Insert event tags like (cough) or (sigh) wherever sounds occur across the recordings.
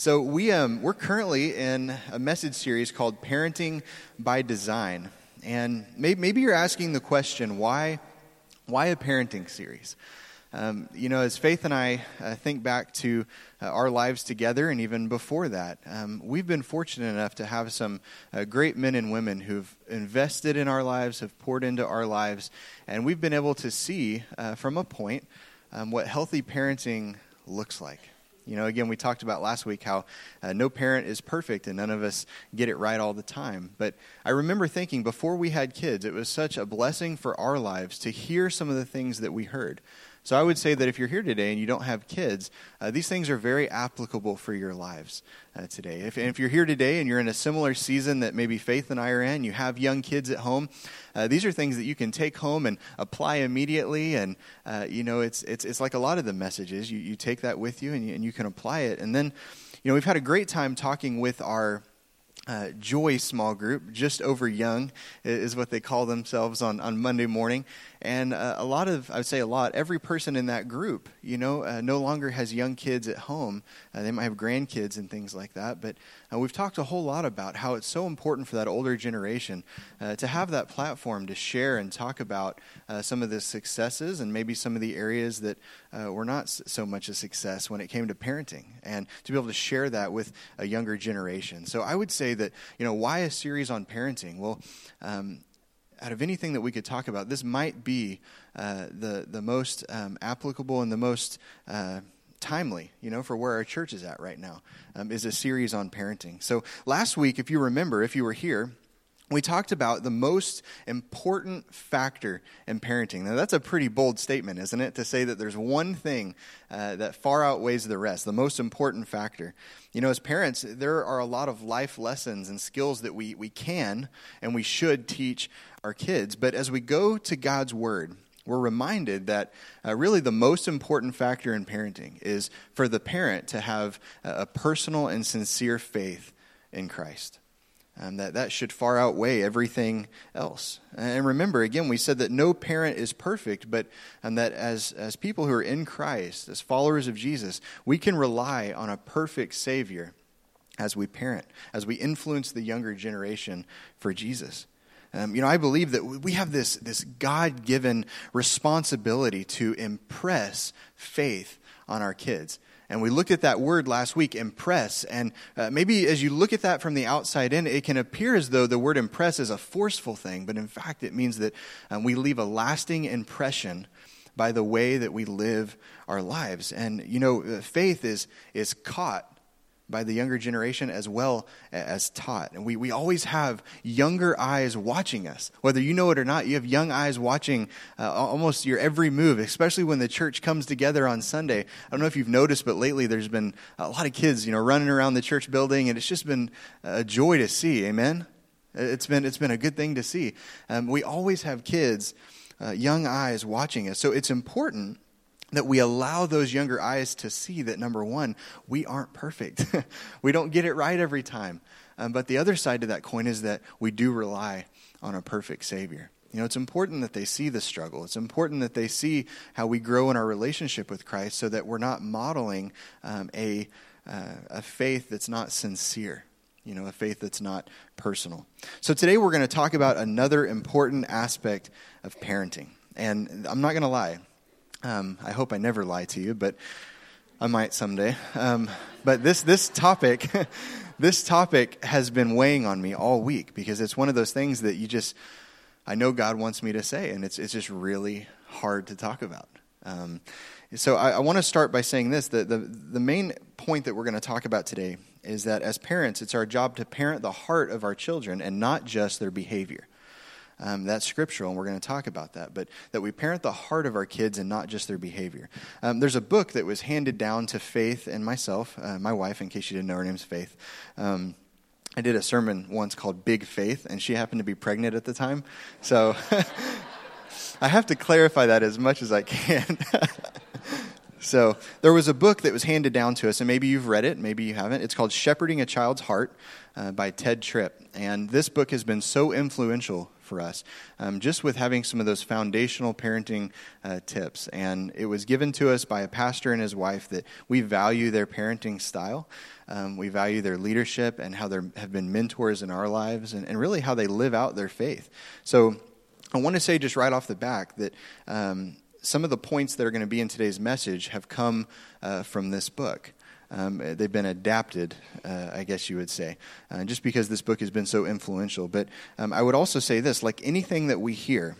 So we um, we're currently in a message series called Parenting by Design, and maybe, maybe you're asking the question why why a parenting series? Um, you know, as Faith and I uh, think back to uh, our lives together, and even before that, um, we've been fortunate enough to have some uh, great men and women who've invested in our lives, have poured into our lives, and we've been able to see uh, from a point um, what healthy parenting looks like. You know, again, we talked about last week how uh, no parent is perfect and none of us get it right all the time. But I remember thinking before we had kids, it was such a blessing for our lives to hear some of the things that we heard. So I would say that if you're here today and you don't have kids, uh, these things are very applicable for your lives uh, today. If, if you're here today and you're in a similar season that maybe Faith and I are in, you have young kids at home, uh, these are things that you can take home and apply immediately. And, uh, you know, it's, it's, it's like a lot of the messages. You, you take that with you and, you and you can apply it. And then, you know, we've had a great time talking with our uh, Joy small group, just over young, is what they call themselves on, on Monday morning. And uh, a lot of, I would say a lot, every person in that group, you know, uh, no longer has young kids at home. Uh, they might have grandkids and things like that. But uh, we've talked a whole lot about how it's so important for that older generation uh, to have that platform to share and talk about some of the successes and maybe some of the areas that were not so much a success when it came to parenting, and to be able to share that with a younger generation. So I would say that, you know, why a series on parenting? Well, um, out of anything that we could talk about, this might be uh, the the most um, applicable and the most uh, timely, you know, for where our church is at right now. Um, is a series on parenting. So last week, if you remember, if you were here. We talked about the most important factor in parenting. Now, that's a pretty bold statement, isn't it? To say that there's one thing uh, that far outweighs the rest, the most important factor. You know, as parents, there are a lot of life lessons and skills that we, we can and we should teach our kids. But as we go to God's Word, we're reminded that uh, really the most important factor in parenting is for the parent to have a personal and sincere faith in Christ. Um, that that should far outweigh everything else. And remember, again, we said that no parent is perfect, but and that as as people who are in Christ, as followers of Jesus, we can rely on a perfect Savior as we parent, as we influence the younger generation for Jesus. Um, you know, I believe that we have this, this God given responsibility to impress faith on our kids. And we looked at that word last week, impress. And uh, maybe as you look at that from the outside in, it can appear as though the word impress is a forceful thing, but in fact, it means that um, we leave a lasting impression by the way that we live our lives. And, you know, uh, faith is, is caught by the younger generation as well as taught. And we, we always have younger eyes watching us. Whether you know it or not, you have young eyes watching uh, almost your every move, especially when the church comes together on Sunday. I don't know if you've noticed, but lately there's been a lot of kids, you know, running around the church building, and it's just been a joy to see. Amen? It's been, it's been a good thing to see. Um, we always have kids, uh, young eyes watching us. So it's important that we allow those younger eyes to see that number one, we aren't perfect. (laughs) we don't get it right every time. Um, but the other side to that coin is that we do rely on a perfect Savior. You know, it's important that they see the struggle. It's important that they see how we grow in our relationship with Christ so that we're not modeling um, a, uh, a faith that's not sincere, you know, a faith that's not personal. So today we're going to talk about another important aspect of parenting. And I'm not going to lie, um, I hope I never lie to you, but I might someday. Um, but this this topic, (laughs) this topic has been weighing on me all week because it's one of those things that you just, I know God wants me to say, and it's it's just really hard to talk about. Um, so I, I want to start by saying this: that the the main point that we're going to talk about today is that as parents, it's our job to parent the heart of our children and not just their behavior. Um, that's scriptural, and we're going to talk about that. But that we parent the heart of our kids and not just their behavior. Um, there's a book that was handed down to Faith and myself, uh, my wife, in case you didn't know her name's Faith. Um, I did a sermon once called Big Faith, and she happened to be pregnant at the time. So (laughs) I have to clarify that as much as I can. (laughs) so there was a book that was handed down to us, and maybe you've read it, maybe you haven't. It's called Shepherding a Child's Heart uh, by Tedd Tripp. And this book has been so influential for us, um, just with having some of those foundational parenting uh, tips. And it was given to us by a pastor and his wife that we value their parenting style. Um, we value their leadership and how they have been mentors in our lives and, and really how they live out their faith. So I want to say just right off the back that um, some of the points that are going to be in today's message have come uh, from this book. Um, they've been adapted, uh, I guess you would say, uh, just because this book has been so influential. But um, I would also say this like anything that we hear,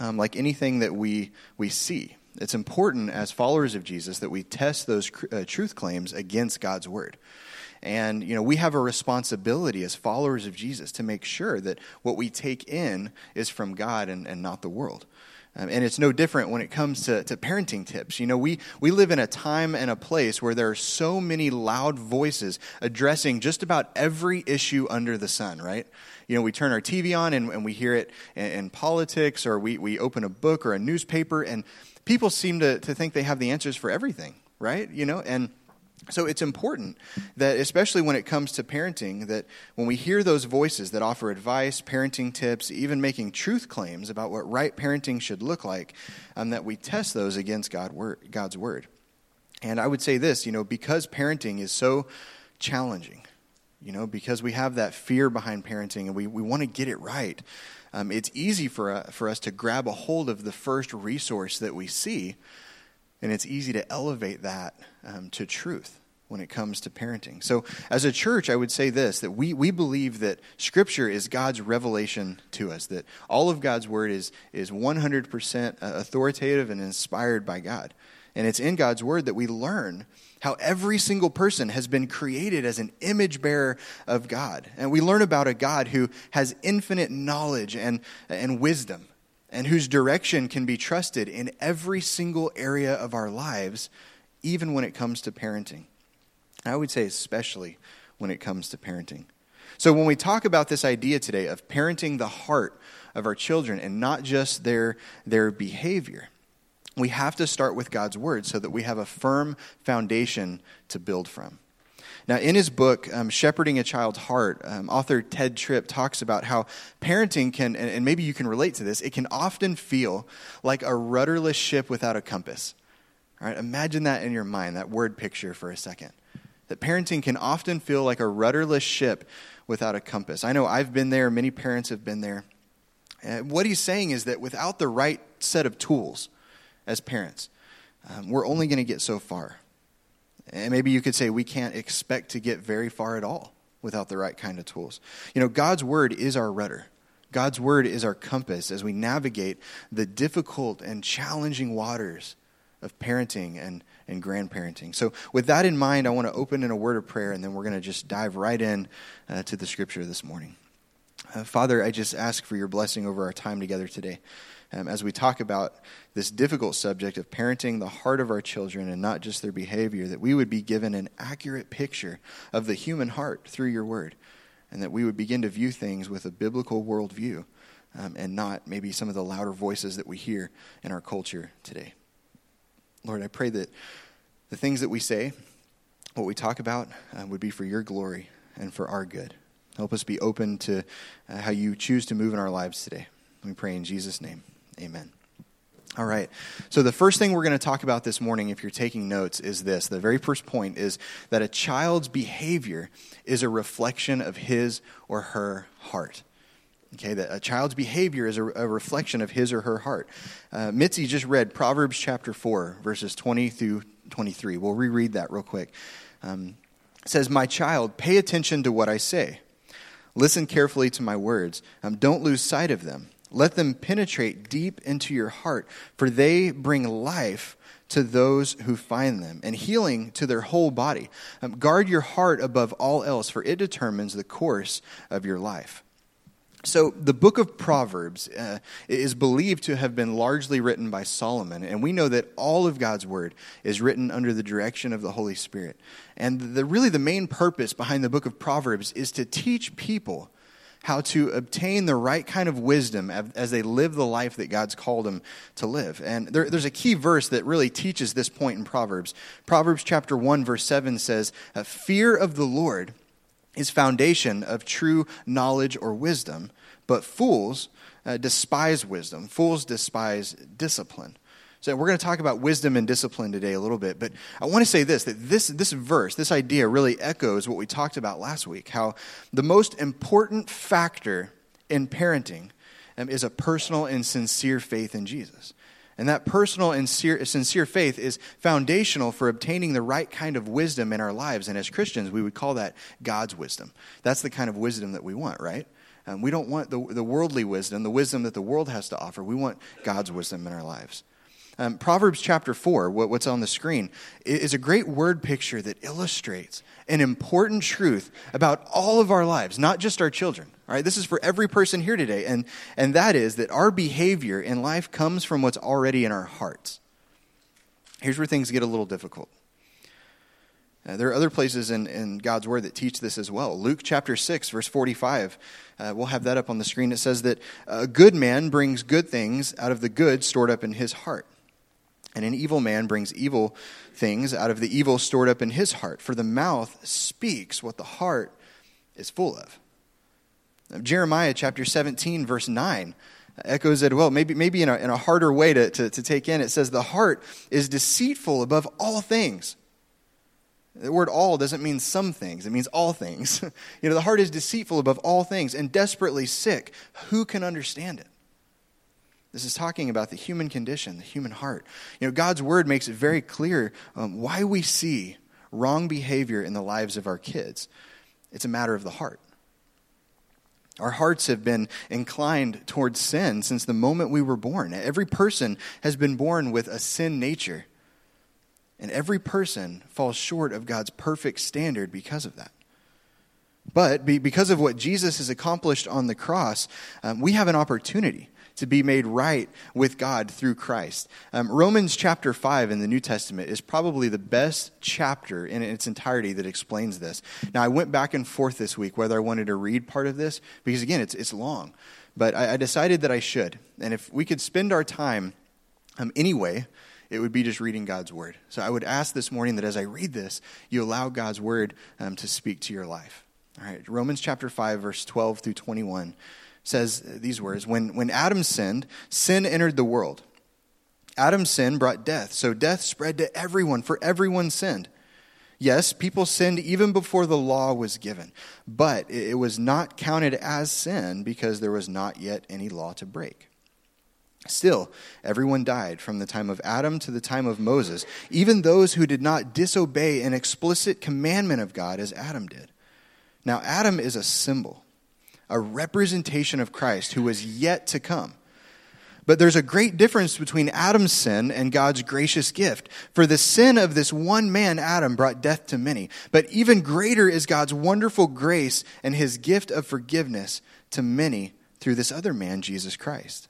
um, like anything that we, we see, it's important as followers of Jesus that we test those uh, truth claims against God's word. And, you know, we have a responsibility as followers of Jesus to make sure that what we take in is from God and, and not the world. Um, and it's no different when it comes to, to parenting tips. You know, we, we live in a time and a place where there are so many loud voices addressing just about every issue under the sun, right? You know, we turn our TV on and, and we hear it in, in politics, or we, we open a book or a newspaper, and people seem to, to think they have the answers for everything, right? You know, and so it's important that, especially when it comes to parenting, that when we hear those voices that offer advice, parenting tips, even making truth claims about what right parenting should look like, um, that we test those against God, God's word. And I would say this, you know, because parenting is so challenging, you know, because we have that fear behind parenting and we, we want to get it right, um, it's easy for, uh, for us to grab a hold of the first resource that we see and it's easy to elevate that um, to truth when it comes to parenting. So, as a church, I would say this that we, we believe that Scripture is God's revelation to us, that all of God's Word is, is 100% uh, authoritative and inspired by God. And it's in God's Word that we learn how every single person has been created as an image bearer of God. And we learn about a God who has infinite knowledge and, and wisdom and whose direction can be trusted in every single area of our lives, even when it comes to parenting. I would say, especially when it comes to parenting. So, when we talk about this idea today of parenting the heart of our children and not just their, their behavior, we have to start with God's word so that we have a firm foundation to build from. Now, in his book, um, Shepherding a Child's Heart, um, author Tedd Tripp talks about how parenting can, and, and maybe you can relate to this, it can often feel like a rudderless ship without a compass. All right, imagine that in your mind, that word picture for a second. That parenting can often feel like a rudderless ship without a compass. I know I've been there, many parents have been there. And what he's saying is that without the right set of tools as parents, um, we're only going to get so far. And maybe you could say we can't expect to get very far at all without the right kind of tools. You know, God's word is our rudder. God's word is our compass as we navigate the difficult and challenging waters of parenting and, and grandparenting. So, with that in mind, I want to open in a word of prayer, and then we're going to just dive right in uh, to the scripture this morning. Uh, Father, I just ask for your blessing over our time together today um, as we talk about this difficult subject of parenting the heart of our children and not just their behavior, that we would be given an accurate picture of the human heart through your word, and that we would begin to view things with a biblical worldview um, and not maybe some of the louder voices that we hear in our culture today. Lord, I pray that the things that we say, what we talk about, uh, would be for your glory and for our good. Help us be open to uh, how you choose to move in our lives today. We pray in Jesus' name. Amen. All right. So, the first thing we're going to talk about this morning, if you're taking notes, is this. The very first point is that a child's behavior is a reflection of his or her heart. Okay, that a child's behavior is a, a reflection of his or her heart. Uh, Mitzi just read Proverbs chapter 4, verses 20 through 23. We'll reread that real quick. Um, says, My child, pay attention to what I say. Listen carefully to my words. Um, don't lose sight of them. Let them penetrate deep into your heart, for they bring life to those who find them and healing to their whole body. Um, guard your heart above all else, for it determines the course of your life. So, the book of Proverbs uh, is believed to have been largely written by Solomon, and we know that all of God's word is written under the direction of the Holy Spirit. And the, really, the main purpose behind the book of Proverbs is to teach people how to obtain the right kind of wisdom as they live the life that God's called them to live. And there, there's a key verse that really teaches this point in Proverbs. Proverbs chapter 1, verse 7 says, Fear of the Lord is foundation of true knowledge or wisdom, but fools uh, despise wisdom. Fools despise discipline. So we're going to talk about wisdom and discipline today a little bit, but I want to say this that this this verse, this idea really echoes what we talked about last week, how the most important factor in parenting um, is a personal and sincere faith in Jesus. And that personal and sincere faith is foundational for obtaining the right kind of wisdom in our lives. And as Christians, we would call that God's wisdom. That's the kind of wisdom that we want, right? Um, we don't want the, the worldly wisdom, the wisdom that the world has to offer. We want God's wisdom in our lives. Um, Proverbs chapter 4, what, what's on the screen, is a great word picture that illustrates an important truth about all of our lives, not just our children. All right, this is for every person here today, and, and that is that our behavior in life comes from what's already in our hearts. Here's where things get a little difficult. Uh, there are other places in, in God's Word that teach this as well. Luke chapter 6, verse 45, uh, we'll have that up on the screen. It says that a good man brings good things out of the good stored up in his heart. And an evil man brings evil things out of the evil stored up in his heart. For the mouth speaks what the heart is full of. Jeremiah chapter 17, verse 9 echoes it well, maybe, maybe in, a, in a harder way to, to, to take in. It says, The heart is deceitful above all things. The word all doesn't mean some things, it means all things. (laughs) you know, the heart is deceitful above all things and desperately sick. Who can understand it? This is talking about the human condition, the human heart. You know, God's word makes it very clear um, why we see wrong behavior in the lives of our kids. It's a matter of the heart. Our hearts have been inclined towards sin since the moment we were born. Every person has been born with a sin nature. And every person falls short of God's perfect standard because of that. But because of what Jesus has accomplished on the cross, um, we have an opportunity to be made right with God through Christ. Um, Romans chapter 5 in the New Testament is probably the best chapter in its entirety that explains this. Now, I went back and forth this week whether I wanted to read part of this, because again, it's, it's long. But I, I decided that I should. And if we could spend our time um, anyway, it would be just reading God's word. So I would ask this morning that as I read this, you allow God's word um, to speak to your life. All right, Romans chapter 5, verse 12 through 21 says these words when, when Adam sinned, sin entered the world. Adam's sin brought death, so death spread to everyone, for everyone sinned. Yes, people sinned even before the law was given, but it was not counted as sin because there was not yet any law to break. Still, everyone died from the time of Adam to the time of Moses, even those who did not disobey an explicit commandment of God as Adam did. Now, Adam is a symbol a representation of Christ who was yet to come. But there's a great difference between Adam's sin and God's gracious gift. For the sin of this one man, Adam, brought death to many. But even greater is God's wonderful grace and his gift of forgiveness to many through this other man, Jesus Christ.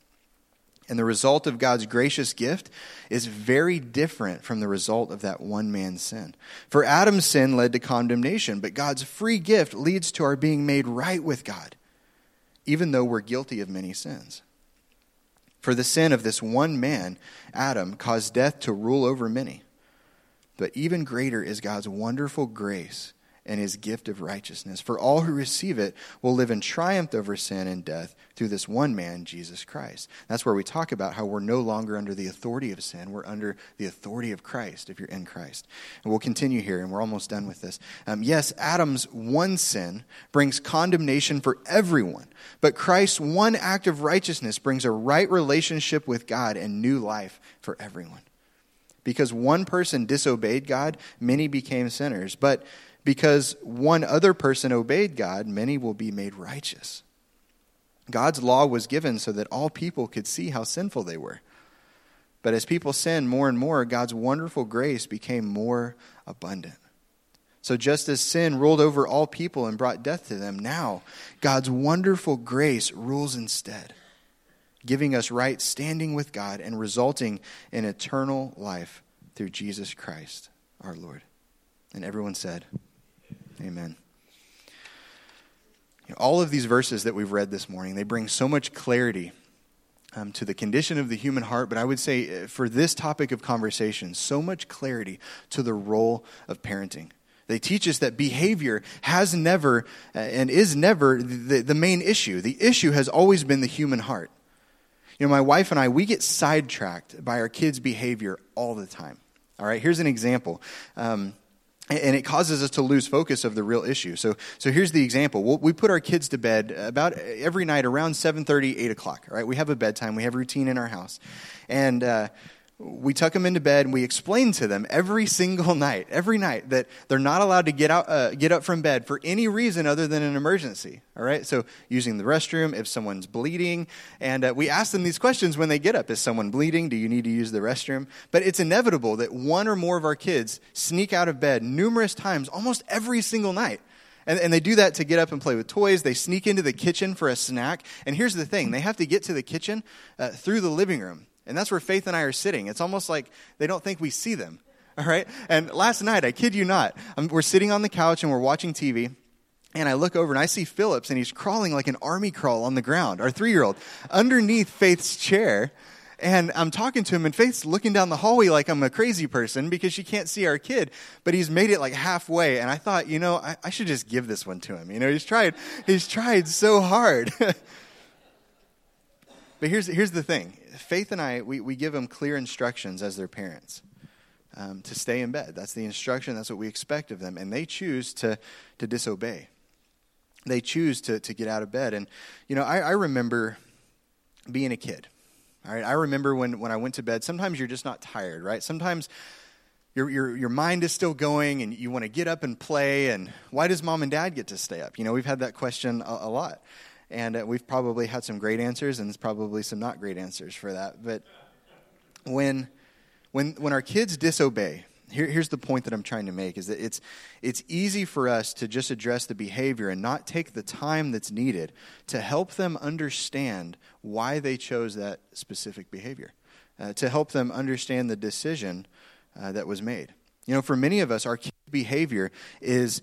And the result of God's gracious gift is very different from the result of that one man's sin. For Adam's sin led to condemnation, but God's free gift leads to our being made right with God even though we're guilty of many sins. For the sin of this one man, Adam, caused death to rule over many. But even greater is God's wonderful grace and his gift of righteousness. For all who receive it will live in triumph over sin and death through this one man, Jesus Christ. That's where we talk about how we're no longer under the authority of sin. We're under the authority of Christ if you're in Christ. And we'll continue here, and we're almost done with this. Um, yes, Adam's one sin brings condemnation for everyone, but Christ's one act of righteousness brings a right relationship with God and new life for everyone. Because one person disobeyed God, many became sinners. But because one other person obeyed God, many will be made righteous. God's law was given so that all people could see how sinful they were. But as people sinned more and more, God's wonderful grace became more abundant. So, just as sin ruled over all people and brought death to them, now God's wonderful grace rules instead, giving us right standing with God and resulting in eternal life through Jesus Christ our Lord. And everyone said, Amen. You know, all of these verses that we've read this morning, they bring so much clarity um, to the condition of the human heart, but I would say uh, for this topic of conversation, so much clarity to the role of parenting. They teach us that behavior has never uh, and is never the, the main issue. The issue has always been the human heart. You know, my wife and I, we get sidetracked by our kids' behavior all the time. All right, here's an example. Um, and it causes us to lose focus of the real issue. So, so here's the example. We'll, we put our kids to bed about every night around 7.30, 8 o'clock. Right? We have a bedtime. We have routine in our house. And uh, we tuck them into bed and we explain to them every single (laughs) night, every night, that they're not allowed to get out, uh, get up from bed for any reason other than an emergency. All right, so using the restroom, if someone's bleeding, and uh, we ask them these questions when they get up: Is someone bleeding? Do you need to use the restroom? But it's inevitable that one or more of our kids sneak out of bed numerous times, almost every single night. And, and, they do that to get up and play with toys. They sneak into the kitchen for a snack. And here's the thing they have to get to the kitchen uh, through the living room. And that's where Faith and I are sitting. It's almost like they don't think we see them. (laughs) All right? And last night, I kid you not, I'm, we're sitting on the couch and we're watching TV. And I look over and I see Phillips, and he's crawling like an army crawl on the ground, our three year old, underneath Faith's chair. And I'm talking to him, and Faith's looking down the hallway like I'm a crazy person because she can't see our kid. But he's made it like halfway. And I thought, you know, I, I should just give this one to him. You know, he's tried, he's tried so hard. (laughs) but here's, here's the thing Faith and I, we, we give them clear instructions as their parents um, to stay in bed. That's the instruction, that's what we expect of them. And they choose to, to disobey. They choose to, to get out of bed. And, you know, I, I remember being a kid. All right, I remember when, when I went to bed, sometimes you're just not tired, right? Sometimes your, your, your mind is still going and you want to get up and play. And why does mom and dad get to stay up? You know, we've had that question a, a lot. And uh, we've probably had some great answers and probably some not great answers for that. But when, when, when our kids disobey, here, here's the point that I'm trying to make is that it's, it's easy for us to just address the behavior and not take the time that's needed to help them understand why they chose that specific behavior, uh, to help them understand the decision uh, that was made. You know, for many of us, our kids behavior is,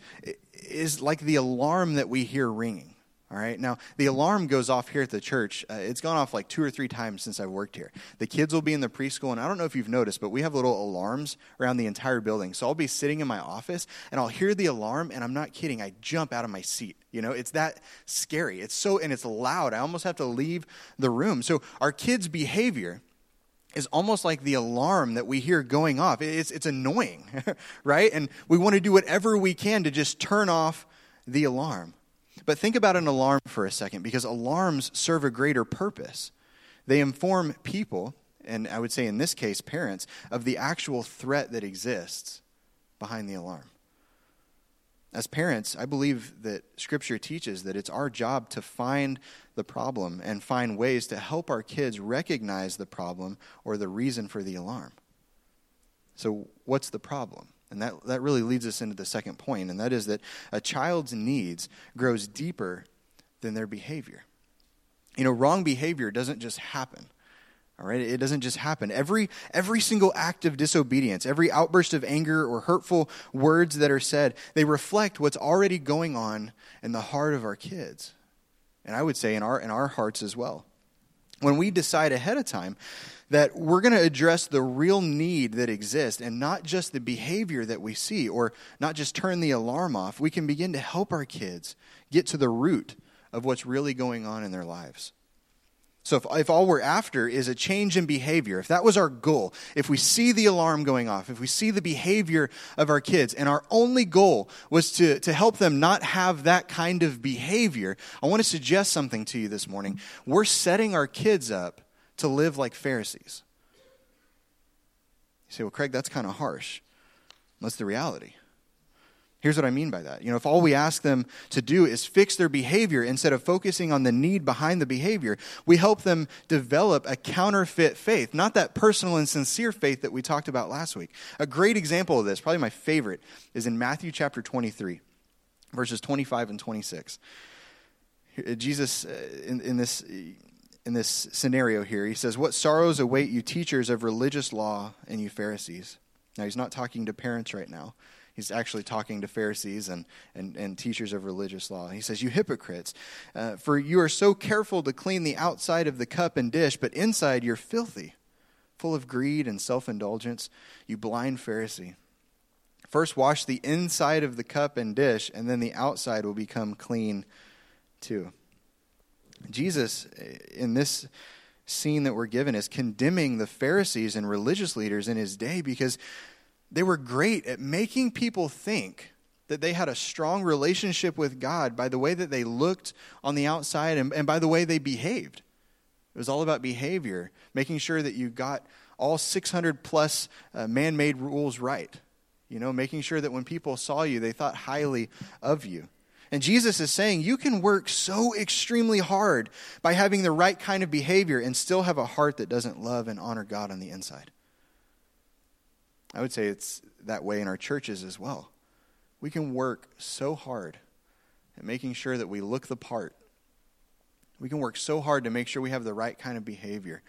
is like the alarm that we hear ringing. All right. Now, the alarm goes off here at the church. Uh, it's gone off like two or three times since I've worked here. The kids will be in the preschool, and I don't know if you've noticed, but we have little alarms around the entire building. So I'll be sitting in my office, and I'll hear the alarm, and I'm not kidding. I jump out of my seat. You know, it's that scary. It's so, and it's loud. I almost have to leave the room. So our kids' behavior is almost like the alarm that we hear going off. It's, it's annoying, (laughs) right? And we want to do whatever we can to just turn off the alarm. But think about an alarm for a second, because alarms serve a greater purpose. They inform people, and I would say in this case, parents, of the actual threat that exists behind the alarm. As parents, I believe that Scripture teaches that it's our job to find the problem and find ways to help our kids recognize the problem or the reason for the alarm. So, what's the problem? And that, that really leads us into the second point, and that is that a child's needs grows deeper than their behavior. You know, wrong behavior doesn't just happen. All right, it doesn't just happen. Every every single act of disobedience, every outburst of anger or hurtful words that are said, they reflect what's already going on in the heart of our kids. And I would say in our in our hearts as well. When we decide ahead of time that we're going to address the real need that exists and not just the behavior that we see or not just turn the alarm off. We can begin to help our kids get to the root of what's really going on in their lives. So, if, if all we're after is a change in behavior, if that was our goal, if we see the alarm going off, if we see the behavior of our kids, and our only goal was to, to help them not have that kind of behavior, I want to suggest something to you this morning. We're setting our kids up to live like Pharisees. You say, well, Craig, that's kind of harsh. That's the reality. Here's what I mean by that. You know, if all we ask them to do is fix their behavior instead of focusing on the need behind the behavior, we help them develop a counterfeit faith, not that personal and sincere faith that we talked about last week. A great example of this, probably my favorite, is in Matthew chapter 23, verses 25 and 26. Jesus, uh, in, in this in this scenario here. He says, What sorrows await you, teachers of religious law, and you Pharisees? Now, he's not talking to parents right now. He's actually talking to Pharisees and, and, and teachers of religious law. He says, You hypocrites, uh, for you are so careful to clean the outside of the cup and dish, but inside you're filthy, full of greed and self indulgence, you blind Pharisee. First, wash the inside of the cup and dish, and then the outside will become clean too. Jesus, in this scene that we're given, is condemning the Pharisees and religious leaders in his day because they were great at making people think that they had a strong relationship with God by the way that they looked on the outside and, and by the way they behaved. It was all about behavior, making sure that you got all 600 plus uh, man made rules right. You know, making sure that when people saw you, they thought highly of you. And Jesus is saying you can work so extremely hard by having the right kind of behavior and still have a heart that doesn't love and honor God on the inside. I would say it's that way in our churches as well. We can work so hard at making sure that we look the part. We can work so hard to make sure we have the right kind of behavior.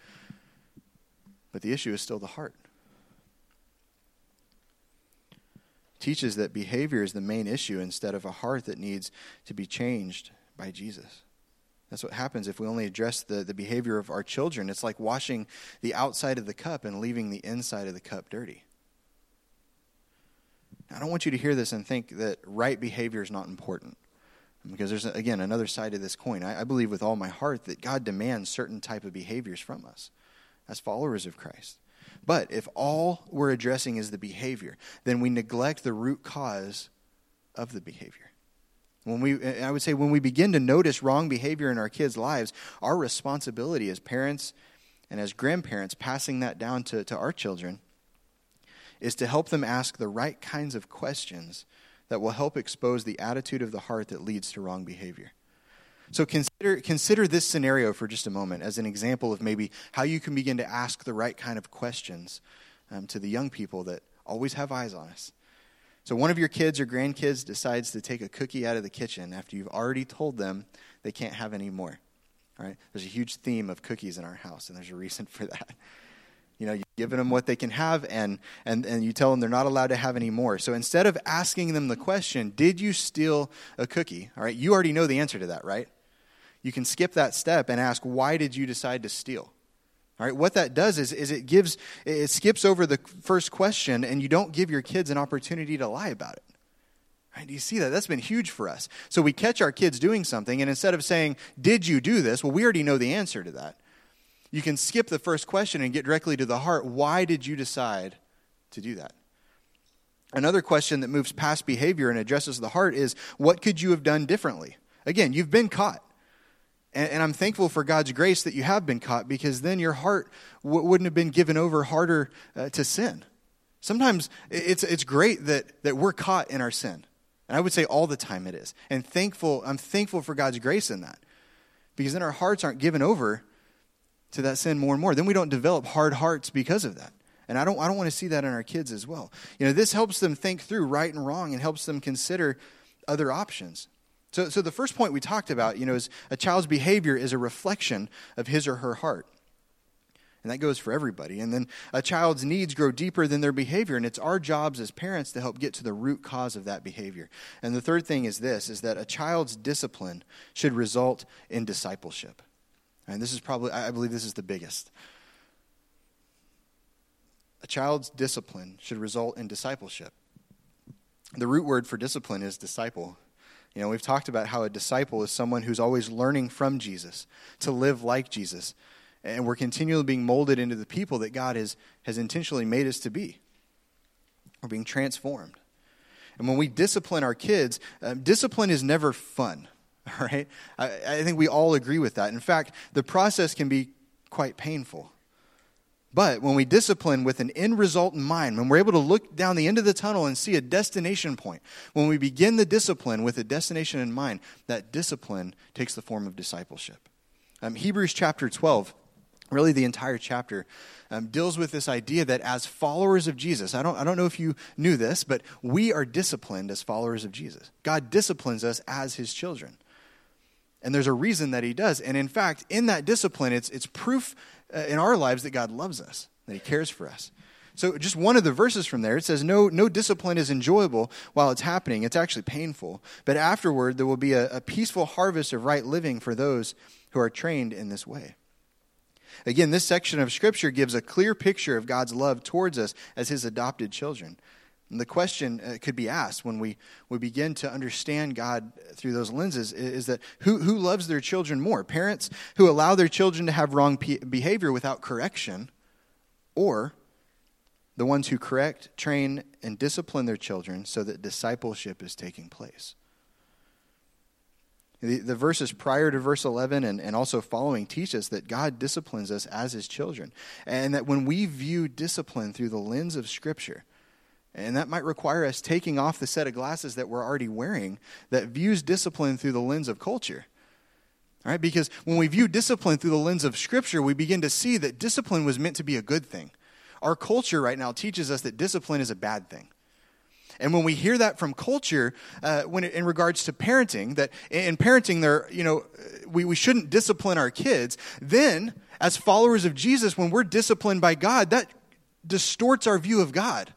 But the issue is still the heart. Teaches that behavior is the main issue instead of a heart that needs to be changed by Jesus. That's what happens if we only address the, the behavior of our children. It's like washing the outside of the cup and leaving the inside of the cup dirty. I don't want you to hear this and think that right behavior is not important. Because there's, again, another side of this coin. I, I believe with all my heart that God demands certain type of behaviors from us as followers of Christ. But if all we're addressing is the behavior, then we neglect the root cause of the behavior. When we, I would say, when we begin to notice wrong behavior in our kids' lives, our responsibility as parents and as grandparents, passing that down to, to our children, is to help them ask the right kinds of questions that will help expose the attitude of the heart that leads to wrong behavior. So consider, consider this scenario for just a moment as an example of maybe how you can begin to ask the right kind of questions um, to the young people that always have eyes on us. So one of your kids or grandkids decides to take a cookie out of the kitchen after you've already told them they can't have any more. All right? There's a huge theme of cookies in our house, and there's a reason (laughs) for that. You know, you've given them what they can have, and, and, and you tell them they're not allowed to have any more. So instead of asking them the question, Did you steal a cookie? All right, you already know the answer to that, right? You can skip that step and ask, why did you decide to steal? All right, what that does is, is it gives it skips over the first question and you don't give your kids an opportunity to lie about it. Right? Do you see that? That's been huge for us. So we catch our kids doing something, and instead of saying, Did you do this? Well, we already know the answer to that. You can skip the first question and get directly to the heart. Why did you decide to do that? Another question that moves past behavior and addresses the heart is, What could you have done differently? Again, you've been caught. And, and, I'm thankful for God's grace that you have been caught because then your heart w- wouldn't have been given over harder uh, to sin. Sometimes it's, it's great that, that we're caught in our sin. And I would say all the time it is. And thankful, I'm thankful for God's grace in that. Because then our hearts aren't given over to that sin more and more. Then we don't develop hard hearts because of that. And I don't, I don't want to see that in our kids as well. You know, this helps them think through right and wrong and helps them consider other options. So, so the first point we talked about, you know, is a child's behavior is a reflection of his or her heart. And that goes for everybody. And then a child's needs grow deeper than their behavior, and it's our jobs as parents to help get to the root cause of that behavior. And the third thing is this is that a child's discipline should result in discipleship. And this is probably I believe this is the biggest. A child's discipline should result in discipleship. The root word for discipline is disciple. You know, we've talked about how a disciple is someone who's always learning from Jesus, to live like Jesus. And we're continually being molded into the people that God has, has intentionally made us to be. We're being transformed. And when we discipline our kids, uh, discipline is never fun, (laughs) right? I, I think we all agree with that. In fact, the process can be quite painful. But when we discipline with an end result in mind, when we're able to look down the end of the tunnel and see a destination point, when we begin the discipline with a destination in mind, that discipline takes the form of discipleship. Um, Hebrews chapter 12, really the entire chapter, um, deals with this idea that as followers of Jesus, I don't, I don't know if you knew this, but we are disciplined as followers of Jesus. God disciplines us as his children. And there's a reason that he does. And in fact, in that discipline, it's, it's proof Uh, in our lives that God loves us, that He cares for us. So, just one of the verses from there, it says, No, no discipline is enjoyable while it's happening. It's actually painful. But afterward, there will be a, a peaceful harvest of right living for those who are trained in this way. Again, this section of Scripture gives a clear picture of God's love towards us as His adopted children. And the question uh, could be asked when we, we begin to understand God through those lenses is, is that who, who loves their children more? Parents who allow their children to have wrong p- behavior without correction, or the ones who correct, train, and discipline their children so that discipleship is taking place? The, the verses prior to verse 11 and, and also following teach us that God disciplines us as his children. And that when we view discipline through the lens of Scripture, and that might require us taking off the set of glasses that we're already wearing that views discipline through the lens of culture. All right? Because when we view discipline through the lens of Scripture, we begin to see that discipline was meant to be a good thing. Our culture right now teaches us that discipline is a bad thing. And when we hear that from culture, uh, when it, in regards to parenting, that in parenting, there, you know, we, we shouldn't discipline our kids. Then, as followers of Jesus, when we're disciplined by God, that distorts our view of God.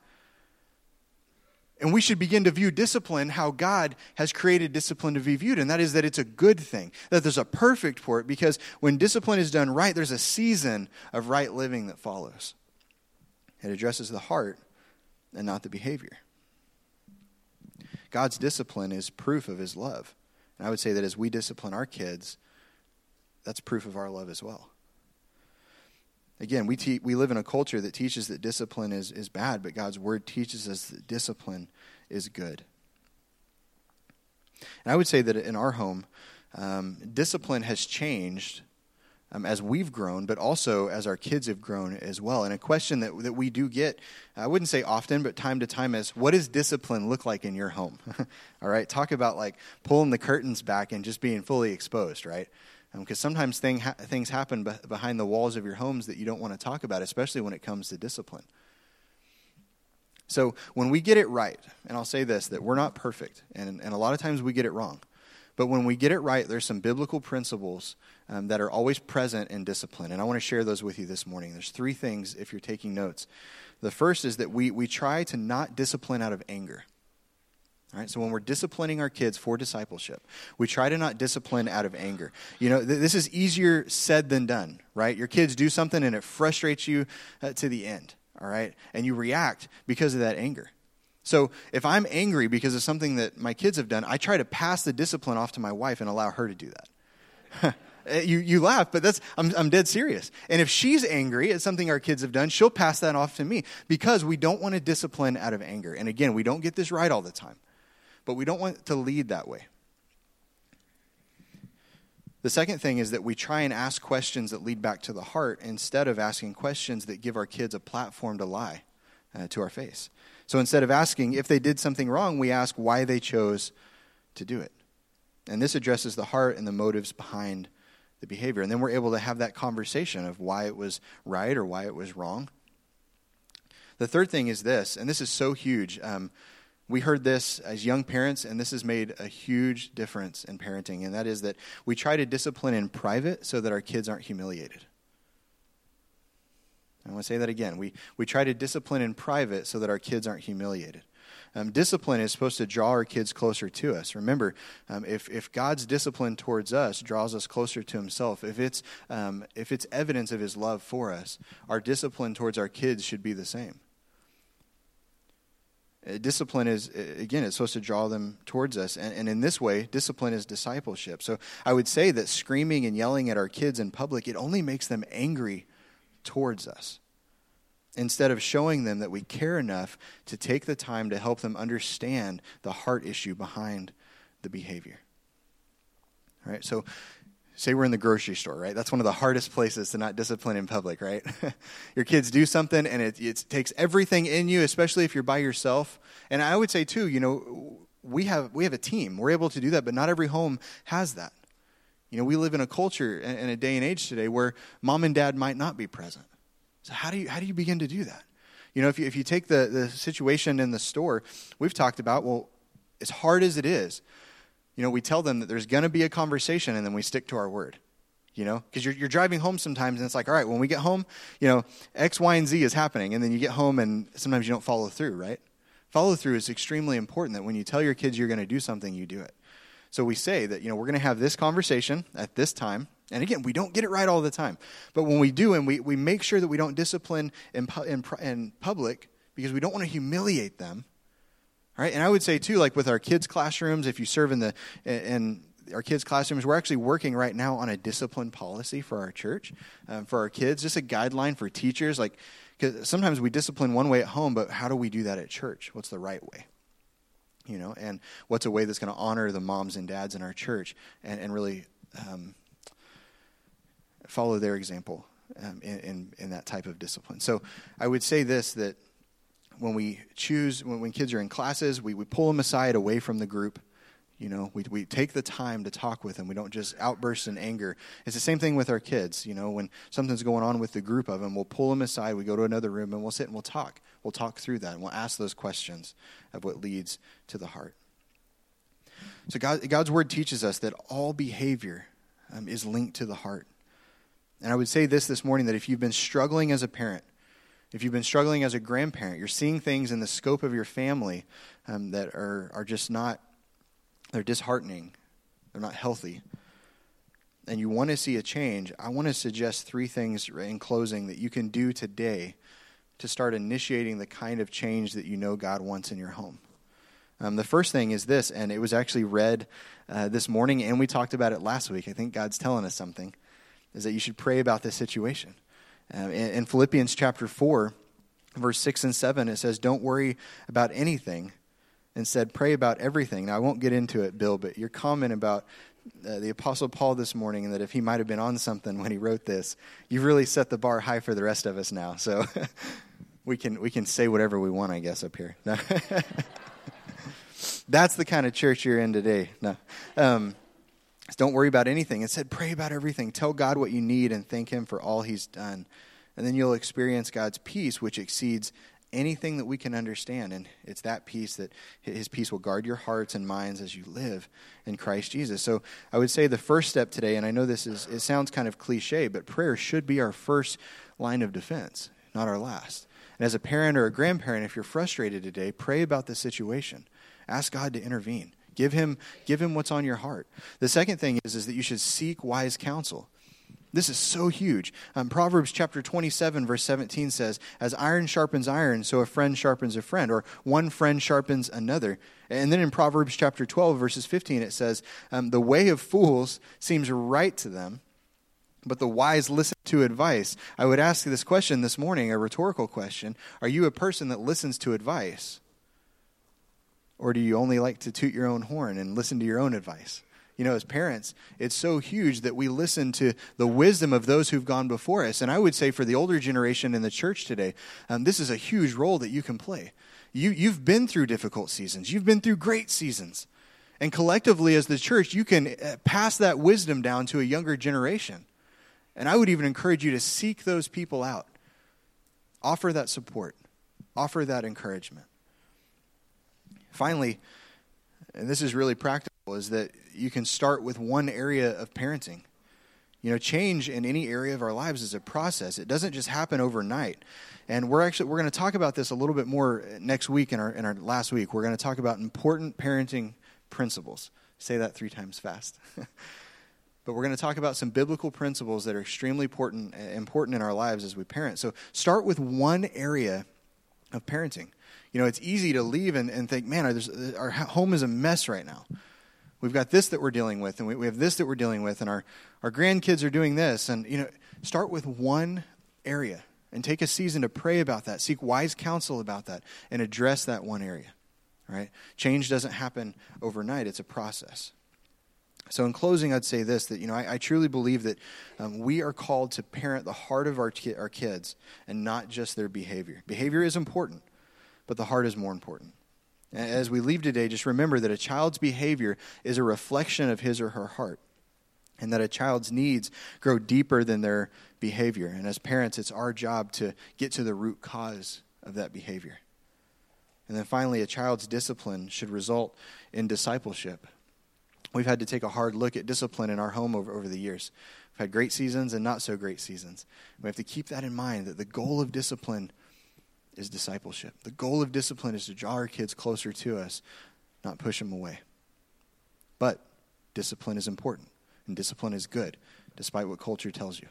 And we should begin to view discipline how God has created discipline to be viewed, and that is that it's a good thing, that there's a perfect for it, because when discipline is done right, there's a season of right living that follows. It addresses the heart and not the behavior. God's discipline is proof of his love. And I would say that as we discipline our kids, that's proof of our love as well. Again, we, te- we live in a culture that teaches that discipline is, is bad, but God's word teaches us that discipline is good. And I would say that in our home, um, discipline has changed um, as we've grown, but also as our kids have grown as well. And a question that, that we do get, I wouldn't say often, but time to time is what does discipline look like in your home? (laughs) All right, talk about like pulling the curtains back and just being fully exposed, right? Because um, sometimes thing ha- things happen be- behind the walls of your homes that you don't want to talk about, especially when it comes to discipline. So when we get it right, and I'll say this, that we're not perfect, and, and a lot of times we get it wrong. But when we get it right, there's some biblical principles um, that are always present in discipline. And I want to share those with you this morning. There's three things if you're taking notes. The first is that we, we try to not discipline out of anger. Right, so when we're disciplining our kids for discipleship, we try to not discipline out of anger. You know, th- this is easier said than done, right? Your kids do something and it frustrates you uh, to the end, all right? And you react because of that anger. So if I'm angry because of something that my kids have done, I try to pass the discipline off to my wife and allow her to do that. (laughs) you, you laugh, but that's, I'm, I'm dead serious. And if she's angry at something our kids have done, she'll pass that off to me because we don't want to discipline out of anger. And again, we don't get this right all the time, but we don't want to lead that way. The second thing is that we try and ask questions that lead back to the heart instead of asking questions that give our kids a platform to lie uh, to our face. So instead of asking if they did something wrong, we ask why they chose to do it. And this addresses the heart and the motives behind the behavior. And then we're able to have that conversation of why it was right or why it was wrong. The third thing is this, and this is so huge. Um, we heard this as young parents, and this has made a huge difference in parenting, and that is that we try to discipline in private so that our kids aren't humiliated. I want to say that again. We, we try to discipline in private so that our kids aren't humiliated. Um, discipline is supposed to draw our kids closer to us. Remember, um, if, if God's discipline towards us draws us closer to Himself, if it's, um, if it's evidence of His love for us, our discipline towards our kids should be the same. Uh, discipline is, again, it's supposed to draw them towards us. And, and in this way, discipline is discipleship. So I would say that screaming and yelling at our kids in public, it only makes them angry towards us instead of showing them that we care enough to take the time to help them understand the heart issue behind the behavior. All right, so say we're in the grocery store, right? That's one of the hardest places to not discipline in public, right? (laughs) Your kids do something and it, it takes everything in you, especially if you're by yourself. And I would say, too, you know, we have, we have a team. We're able to do that, but not every home has that. You know, we live in a culture and a day and age today where mom and dad might not be present. So how do you how do you begin to do that? You know, if you if you take the, the situation in the store, we've talked about, well, as hard as it is, you know, we tell them that there's gonna be a conversation and then we stick to our word. You know, because you're, you're driving home sometimes and it's like, all right, when we get home, you know, X, Y, and Z is happening. And then you get home and sometimes you don't follow through, right? Follow through is extremely important that when you tell your kids you're going to do something, you do it. So we say that, you know, we're going to have this conversation at this time. And again, we don't get it right all the time. But when we do, and we, we make sure that we don't discipline in, in, in public because we don't want to humiliate them, Right? And I would say too, like with our kids' classrooms, if you serve in the in our kids' classrooms, we're actually working right now on a discipline policy for our church, um, for our kids, just a guideline for teachers. Like, because sometimes we discipline one way at home, but how do we do that at church? What's the right way? You know, and what's a way that's going to honor the moms and dads in our church and, and really um, follow their example um, in, in, in that type of discipline. So I would say this that when we choose, when, when kids are in classes, we, we pull them aside away from the group. You know, we, we take the time to talk with them. We don't just outburst in anger. It's the same thing with our kids. You know, when something's going on with the group of them, we'll pull them aside. We go to another room and we'll sit and we'll talk. We'll talk through that and we'll ask those questions of what leads to the heart. So God, God's word teaches us that all behavior um, is linked to the heart. And I would say this this morning that if you've been struggling as a parent, if you've been struggling as a grandparent, you're seeing things in the scope of your family um, that are, are just not, they're disheartening, they're not healthy, and you want to see a change, I want to suggest three things in closing that you can do today to start initiating the kind of change that you know God wants in your home. Um, the first thing is this, and it was actually read uh, this morning, and we talked about it last week. I think God's telling us something, is that you should pray about this situation. Uh, in, Philippians chapter 4, verse 6 and 7, it says, Don't worry about anything. Instead, pray about everything. Now, I won't get into it, Bill, but your comment about uh, the Apostle Paul this morning and that if he might have been on something when he wrote this, you've really set the bar high for the rest of us now. So (laughs) we, can, we can say whatever we want, I guess, up here. (laughs) That's the kind of church you're in today. No. Um, don't worry about anything. Instead, pray about everything. Tell God what you need and thank Him for all He's done. And then you'll experience God's peace, which exceeds anything that we can understand. And it's that peace that His peace will guard your hearts and minds as you live in Christ Jesus. So I would say the first step today, and I know this is, it sounds kind of cliche, but prayer should be our first line of defense, not our last. And as a parent or a grandparent, if you're frustrated today, pray about the situation. Ask God to intervene. Give him, give him what's on your heart. The second thing is, is that you should seek wise counsel. This is so huge. Um, Proverbs chapter 27, verse 17 says, As iron sharpens iron, so a friend sharpens a friend, or one friend sharpens another. And then in Proverbs chapter 12, verses 15, it says, um, The way of fools seems right to them, but the wise listen to advice. I would ask this question this morning, a rhetorical question Are you a person that listens to advice? Or do you only like to toot your own horn and listen to your own advice? You know, as parents, it's so huge that we listen to the wisdom of those who've gone before us. And I would say for the older generation in the church today, um, this is a huge role that you can play. You, you've been through difficult seasons, you've been through great seasons. And collectively, as the church, you can uh, pass that wisdom down to a younger generation. And I would even encourage you to seek those people out, offer that support, offer that encouragement. Finally, and this is really practical, is that you can start with one area of parenting. You know, change in any area of our lives is a process. It doesn't just happen overnight. And we're actually we're going to talk about this a little bit more next week in our in our last week. We're going to talk about important parenting principles. Say that 3 times fast. (laughs) but we're going to talk about some biblical principles that are extremely important important in our lives as we parent. So start with one area of parenting. You know, it's easy to leave and, and think, man, our, our home is a mess right now. We've got this that we're dealing with, and we, we have this that we're dealing with, and our, our grandkids are doing this. And, you know, start with one area and take a season to pray about that, seek wise counsel about that, and address that one area. Right? Change doesn't happen overnight, it's a process. So, in closing, I'd say this that, you know, I, I truly believe that um, we are called to parent the heart of our, our kids and not just their behavior. Behavior is important but the heart is more important. As we leave today, just remember that a child's behavior is a reflection of his or her heart, and that a child's needs grow deeper than their behavior. And as parents, it's our job to get to the root cause of that behavior. And then finally, a child's discipline should result in discipleship. We've had to take a hard look at discipline in our home over, over the years. We've had great seasons and not so great seasons. We have to keep that in mind that the goal of discipline is discipleship. The goal of discipline is to draw our kids closer to us, not push them away. But discipline is important, and discipline is good, despite what culture tells you.